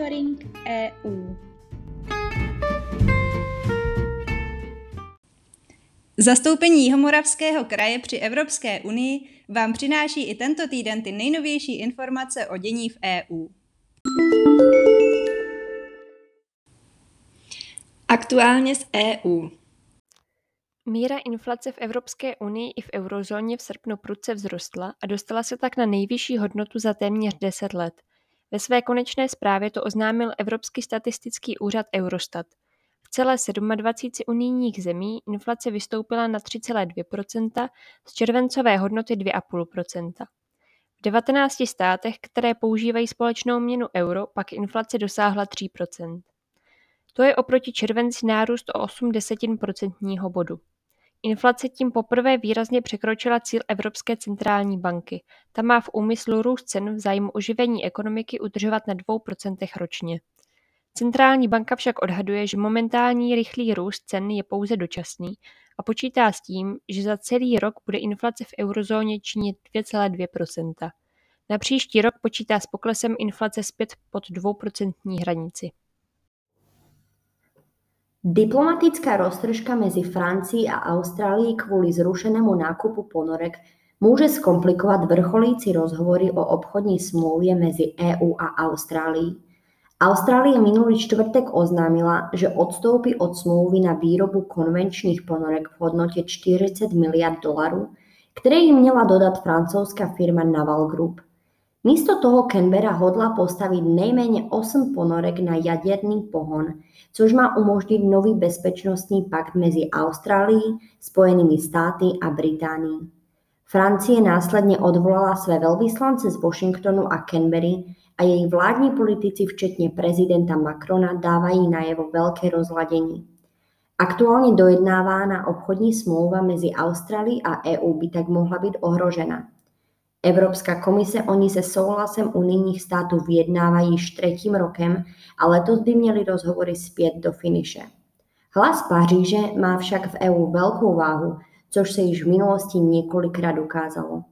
Monitoring EU. Zastoupení Jihomoravského kraje při Evropské unii vám přináší i tento týden ty nejnovější informace o dění v EU. Aktuálně z EU. Míra inflace v Evropské unii i v eurozóně v srpnu prudce vzrostla a dostala se tak na nejvyšší hodnotu za téměř 10 let. Ve své konečné zprávě to oznámil Evropský statistický úřad Eurostat. V celé 27 unijních zemí inflace vystoupila na 3,2% z červencové hodnoty 2,5% V 19 státech, které používají společnou měnu euro, pak inflace dosáhla 3% To je oproti červenci nárůst o 8 desetin procentního bodu. Inflace tím poprvé výrazně překročila cíl Evropské centrální banky. Ta má v úmyslu růst cen v zájmu oživení ekonomiky udržovat na 2% ročně. Centrální banka však odhaduje, že momentální rychlý růst cen je pouze dočasný a počítá s tím, že za celý rok bude inflace v eurozóně činit 2,2%. Na příští rok počítá s poklesem inflace zpět pod 2% hranici. Diplomatická roztržka medzi Francií a Austrálií kvôli zrušenému nákupu ponorek môže skomplikovať vrcholíci rozhovory o obchodní smlouvě mezi EU a Austrálií. Austrália minulý čtvrtek oznámila, že odstoupí od smlouvy na výrobu konvenčných ponorek v hodnote 40 miliard dolarů, ktoré im měla dodat francouzská firma Naval Group. Místo toho Canberra hodla postaviť nejméně 8 ponorek na jaderný pohon, což má umožnit nový bezpečnostní pakt mezi Austrálií, Spojenými státy a Británií. Francie následně odvolala své velvyslance z Washingtonu a Canberry a její vládní politici, včetně prezidenta Macrona, dávají najevo velké rozladění. Aktuálně dojednávána obchodní smlouva mezi Austrálií a EU by tak mohla být ohrožena. Evropská komise oni se souhlasem unijních států vyjednávají již třetím rokem a letos by měli rozhovory zpět do finiše. Hlas Paříže má však v EU velkou váhu, což se již v minulosti několikrát ukázalo.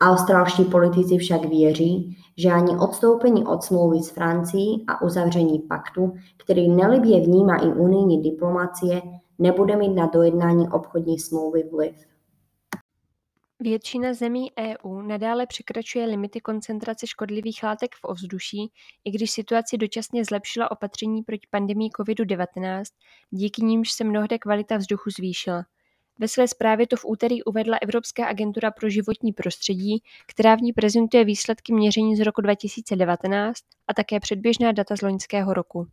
Australští politici však věří, že ani odstoupení od smlouvy s Francií a uzavření paktu, který nelibě vnímá i unijní diplomacie, nebude mít na dojednání obchodní smlouvy vliv. Většina zemí EU nadále překračuje limity koncentrace škodlivých látek v ovzduší, i když situaci dočasně zlepšila opatření proti pandemii COVID-19, díky nímž se mnohde kvalita vzduchu zvýšila. Ve své zprávě to v úterý uvedla Evropská agentura pro životní prostředí, která v ní prezentuje výsledky měření z roku 2019 a také předběžná data z loňského roku.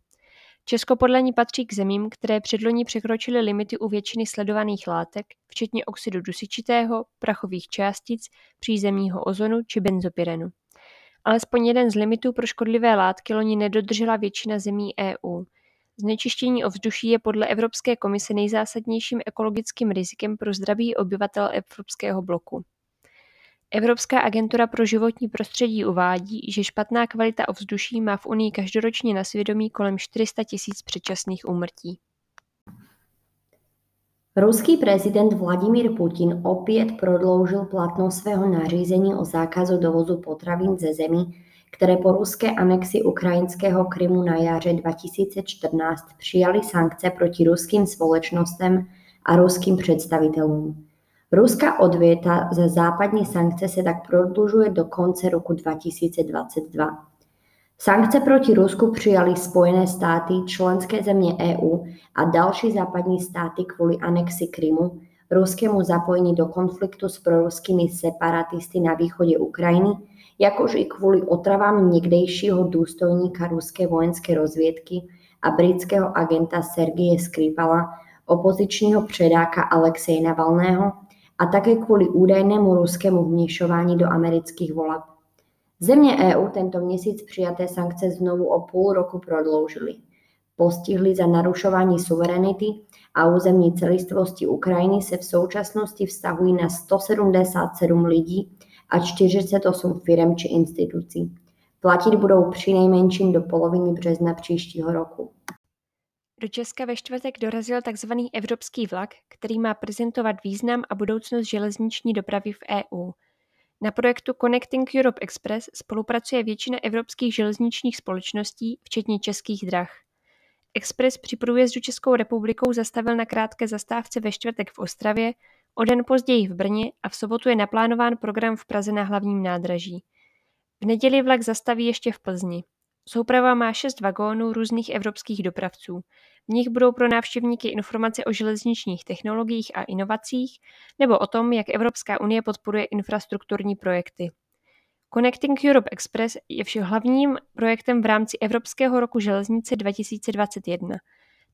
Česko podle ní patří k zemím, které předloni překročily limity u většiny sledovaných látek, včetně oxidu dusičitého, prachových částic, přízemního ozonu či benzopyrenu. Alespoň jeden z limitů pro škodlivé látky loni nedodržela většina zemí EU. Znečištění ovzduší je podle Evropské komise nejzásadnějším ekologickým rizikem pro zdraví obyvatel Evropského bloku. Evropská agentura pro životní prostředí uvádí, že špatná kvalita ovzduší má v Unii každoročně na svědomí kolem 400 tisíc předčasných úmrtí. Ruský prezident Vladimír Putin opět prodloužil platnost svého nařízení o zákazu dovozu potravin ze zemí, které po ruské anexi ukrajinského Krymu na jaře 2014 přijali sankce proti ruským společnostem a ruským představitelům. Ruská odvěta za západní sankce se tak prodlužuje do konce roku 2022. Sankce proti Rusku přijali Spojené státy, členské země EU a další západní státy kvůli anexi Krymu, ruskému zapojení do konfliktu s proruskými separatisty na východě Ukrajiny, jakož i kvůli otravám někdejšího důstojníka ruské vojenské rozvědky a britského agenta Sergeje Skripala, opozičního předáka Alexeje Navalného a také kvůli údajnému ruskému vměšování do amerických voleb. Země EU tento měsíc přijaté sankce znovu o půl roku prodloužily. Postihli za narušování suverenity a územní celistvosti Ukrajiny se v současnosti vztahují na 177 lidí a 48 firm či institucí. Platit budou při nejmenším do poloviny března příštího roku. Do Česka ve čtvrtek dorazil tzv. evropský vlak, který má prezentovat význam a budoucnost železniční dopravy v EU. Na projektu Connecting Europe Express spolupracuje většina evropských železničních společností, včetně českých drah. Express při průjezdu Českou republikou zastavil na krátké zastávce ve čtvrtek v Ostravě, o den později v Brně a v sobotu je naplánován program v Praze na hlavním nádraží. V neděli vlak zastaví ještě v Plzni. Souprava má šest vagónů různých evropských dopravců. V nich budou pro návštěvníky informace o železničních technologiích a inovacích nebo o tom, jak Evropská unie podporuje infrastrukturní projekty. Connecting Europe Express je všem hlavním projektem v rámci Evropského roku železnice 2021.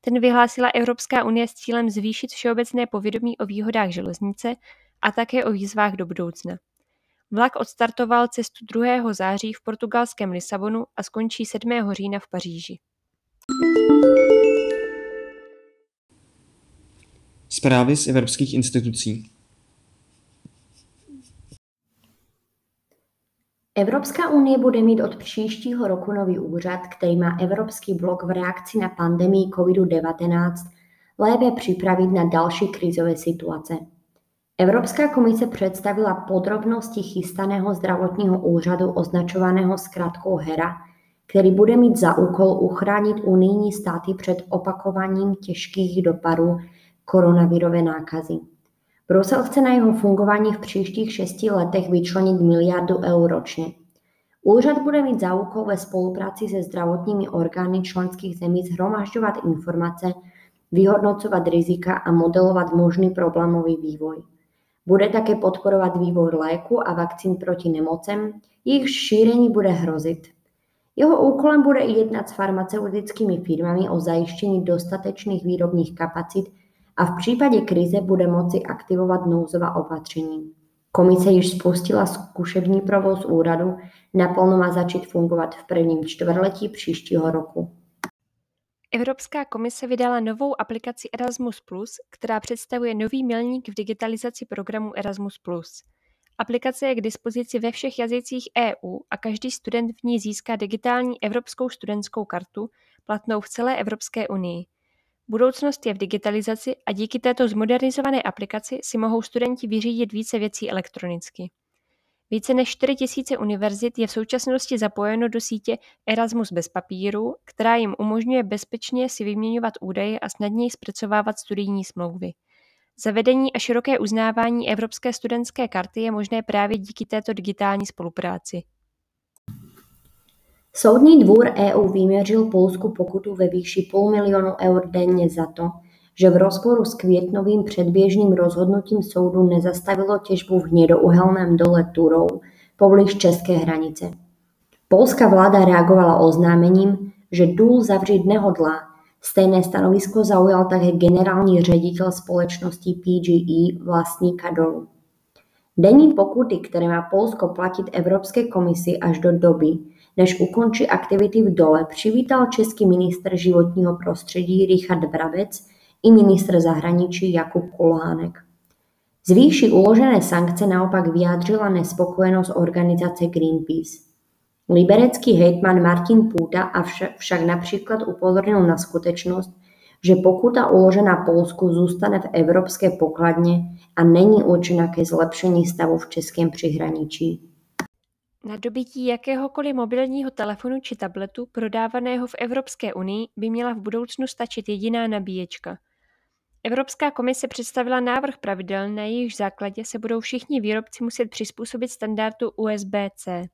Ten vyhlásila Evropská unie s cílem zvýšit všeobecné povědomí o výhodách železnice a také o výzvách do budoucna. Vlak odstartoval cestu 2. září v portugalském Lisabonu a skončí 7. října v Paříži. Zprávy z evropských institucí Evropská unie bude mít od příštího roku nový úřad, který má Evropský blok v reakci na pandemii COVID-19 lépe připravit na další krizové situace. Evropská komise představila podrobnosti chystaného zdravotního úřadu označovaného zkrátkou HERA, který bude mít za úkol uchránit unijní státy před opakovaním těžkých dopadů koronavirové nákazy. Brusel chce na jeho fungování v příštích šesti letech vyčlenit miliardu eur ročně. Úřad bude mít za úkol ve spolupráci se zdravotními orgány členských zemí zhromažďovat informace, vyhodnocovat rizika a modelovat možný problémový vývoj. Bude také podporovat vývoj léku a vakcín proti nemocem, jejich šíření bude hrozit. Jeho úkolem bude i jednat s farmaceutickými firmami o zajištění dostatečných výrobních kapacit a v případě krize bude moci aktivovat nouzová opatření. Komise již spustila zkušební provoz úradu, naplno má začít fungovat v prvním čtvrtletí příštího roku. Evropská komise vydala novou aplikaci Erasmus+, která představuje nový milník v digitalizaci programu Erasmus+. Aplikace je k dispozici ve všech jazycích EU a každý student v ní získá digitální evropskou studentskou kartu, platnou v celé Evropské unii. Budoucnost je v digitalizaci a díky této zmodernizované aplikaci si mohou studenti vyřídit více věcí elektronicky. Více než 4 000 univerzit je v současnosti zapojeno do sítě Erasmus bez papíru, která jim umožňuje bezpečně si vyměňovat údaje a snadněji zpracovávat studijní smlouvy. Zavedení a široké uznávání Evropské studentské karty je možné právě díky této digitální spolupráci. Soudní dvůr EU vyměřil Polsku pokutu ve výši půl milionu eur denně za to, že v rozporu s květnovým předběžným rozhodnutím soudu nezastavilo těžbu v hnědouhelném dole Turou poblíž české hranice. Polská vláda reagovala oznámením, že důl zavřít nehodlá. Stejné stanovisko zaujal také generální ředitel společnosti PGE vlastníka dolu. Denní pokuty, které má Polsko platit Evropské komisi až do doby, než ukončí aktivity v dole, přivítal český ministr životního prostředí Richard Brabec i ministr zahraničí Jakub Kulhánek. Z výši uložené sankce naopak vyjádřila nespokojenost organizace Greenpeace. Liberecký hejtman Martin Půta však například upozornil na skutečnost, že pokuta uložená Polsku zůstane v evropské pokladně a není určena ke zlepšení stavu v českém přihraničí. Na dobytí jakéhokoliv mobilního telefonu či tabletu prodávaného v Evropské unii by měla v budoucnu stačit jediná nabíječka. Evropská komise představila návrh pravidel, na jejichž základě se budou všichni výrobci muset přizpůsobit standardu USB-C.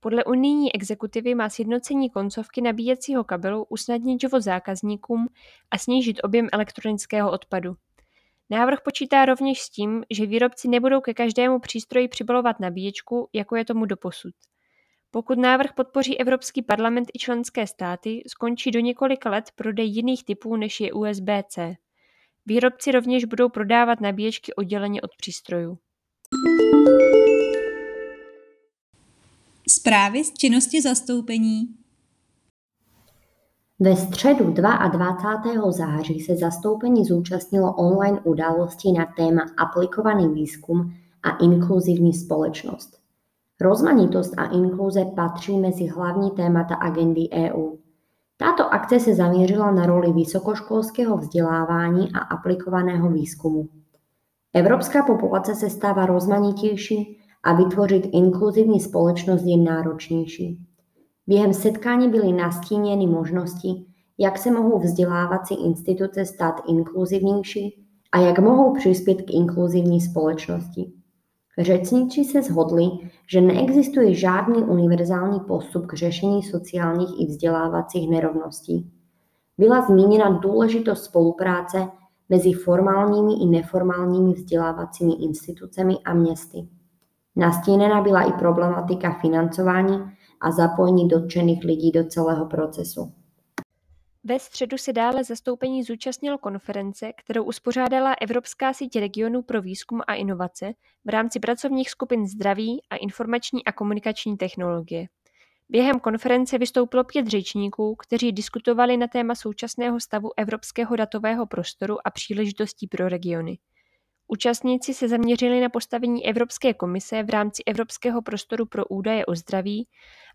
Podle unijní exekutivy má sjednocení koncovky nabíjecího kabelu usnadnit život zákazníkům a snížit objem elektronického odpadu. Návrh počítá rovněž s tím, že výrobci nebudou ke každému přístroji přibalovat nabíječku, jako je tomu doposud. Pokud návrh podpoří Evropský parlament i členské státy, skončí do několika let prodej jiných typů než je USB-C. Výrobci rovněž budou prodávat nabíječky odděleně od přístrojů. Zprávy z činnosti zastoupení ve středu 22. září se zastoupení zúčastnilo online události na téma aplikovaný výzkum a inkluzivní společnost. Rozmanitost a inkluze patří mezi hlavní témata agendy EU. Táto akce se zaměřila na roli vysokoškolského vzdělávání a aplikovaného výzkumu. Evropská populace se stává rozmanitější a vytvořit inkluzivní společnost je náročnější. Během setkání byly nastíněny možnosti, jak se mohou vzdělávací instituce stát inkluzivnější a jak mohou přispět k inkluzivní společnosti. Řečníci se shodli, že neexistuje žádný univerzální postup k řešení sociálních i vzdělávacích nerovností. Byla zmíněna důležitost spolupráce mezi formálními i neformálními vzdělávacími institucemi a městy. Nastíněna byla i problematika financování a zapojení dotčených lidí do celého procesu. Ve středu se dále zastoupení zúčastnilo konference, kterou uspořádala Evropská síť regionů pro výzkum a inovace v rámci pracovních skupin zdraví a informační a komunikační technologie. Během konference vystoupilo pět řečníků, kteří diskutovali na téma současného stavu evropského datového prostoru a příležitostí pro regiony. Účastníci se zaměřili na postavení Evropské komise v rámci Evropského prostoru pro údaje o zdraví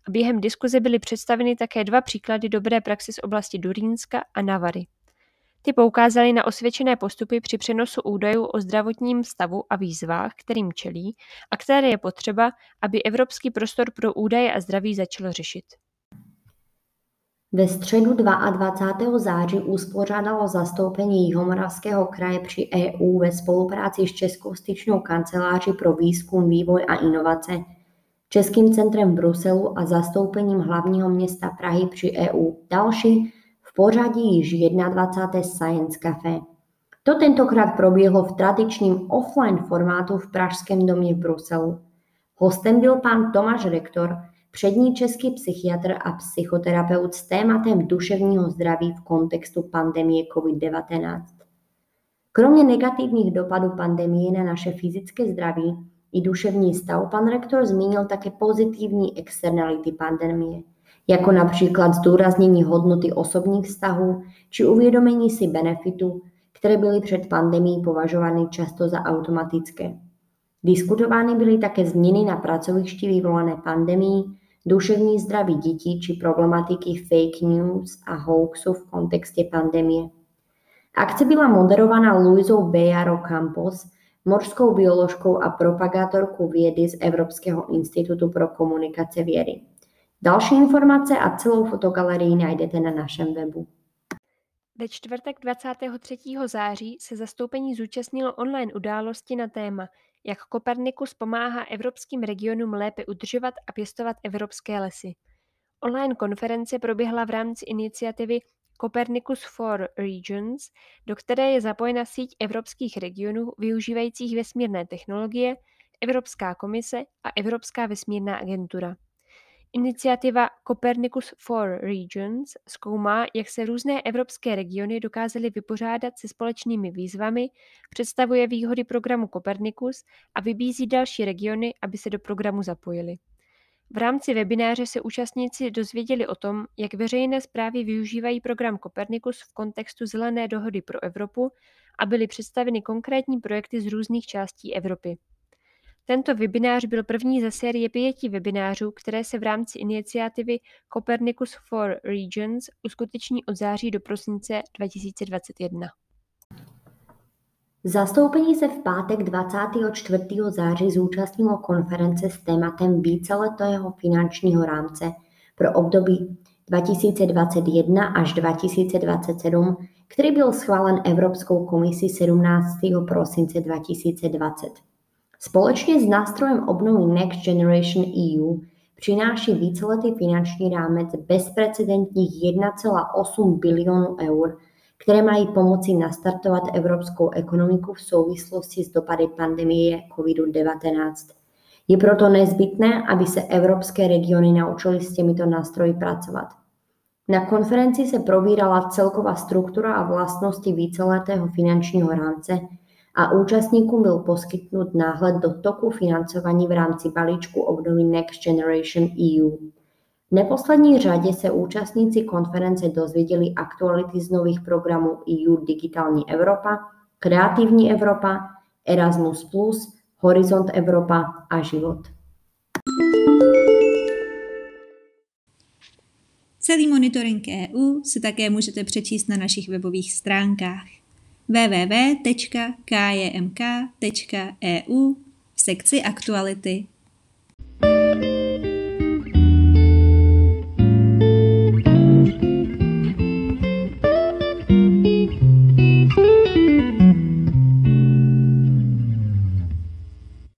a během diskuze byly představeny také dva příklady dobré praxe z oblasti Durínska a Navary. Ty poukázaly na osvědčené postupy při přenosu údajů o zdravotním stavu a výzvách, kterým čelí, a které je potřeba, aby Evropský prostor pro údaje a zdraví začal řešit. Ve středu 22. září uspořádalo zastoupení Jihomoravského kraje při EU ve spolupráci s Českou styčnou kanceláří pro výzkum, vývoj a inovace, Českým centrem v Bruselu a zastoupením hlavního města Prahy při EU další v pořadí již 21. Science Café. To tentokrát proběhlo v tradičním offline formátu v Pražském domě v Bruselu. Hostem byl pan Tomáš Rektor, přední český psychiatr a psychoterapeut s tématem duševního zdraví v kontextu pandemie COVID-19. Kromě negativních dopadů pandemie na naše fyzické zdraví i duševní stav, pan rektor zmínil také pozitivní externality pandemie, jako například zdůraznění hodnoty osobních vztahů či uvědomení si benefitů, které byly před pandemí považovány často za automatické. Diskutovány byly také změny na pracovišti vyvolané pandemí, duševní zdraví dětí či problematiky fake news a hoaxů v kontextě pandemie. Akce byla moderovaná Luizou Bejaro Campos, morskou bioložkou a propagátorkou vědy z Evropského institutu pro komunikace vědy. Další informace a celou fotogalerii najdete na našem webu. Ve čtvrtek 23. září se zastoupení zúčastnilo online události na téma jak Kopernikus pomáhá evropským regionům lépe udržovat a pěstovat evropské lesy. Online konference proběhla v rámci iniciativy Copernicus for Regions, do které je zapojena síť evropských regionů využívajících vesmírné technologie, Evropská komise a Evropská vesmírná agentura. Iniciativa Copernicus for Regions zkoumá, jak se různé evropské regiony dokázaly vypořádat se společnými výzvami, představuje výhody programu Copernicus a vybízí další regiony, aby se do programu zapojili. V rámci webináře se účastníci dozvěděli o tom, jak veřejné zprávy využívají program Copernicus v kontextu Zelené dohody pro Evropu a byly představeny konkrétní projekty z různých částí Evropy. Tento webinář byl první ze série pěti webinářů, které se v rámci iniciativy Copernicus for Regions uskuteční od září do prosince 2021. Zastoupení se v pátek 24. září zúčastnilo konference s tématem víceletého finančního rámce pro období 2021 až 2027, který byl schválen Evropskou komisí 17. prosince 2020. Společně s nástrojem obnovy Next Generation EU přináší víceletý finanční rámec bezprecedentních 1,8 bilionů eur, které mají pomoci nastartovat evropskou ekonomiku v souvislosti s dopady pandemie COVID-19. Je proto nezbytné, aby se evropské regiony naučily s těmito nástroji pracovat. Na konferenci se probírala celková struktura a vlastnosti víceletého finančního rámce, a účastníkům byl poskytnut náhled do toku financování v rámci balíčku obnovy Next Generation EU. V neposlední řadě se účastníci konference dozvěděli aktuality z nových programů EU Digitální Evropa, Kreativní Evropa, Erasmus+, Horizont Evropa a Život. Celý monitoring EU si také můžete přečíst na našich webových stránkách www.kjmk.eu v sekci aktuality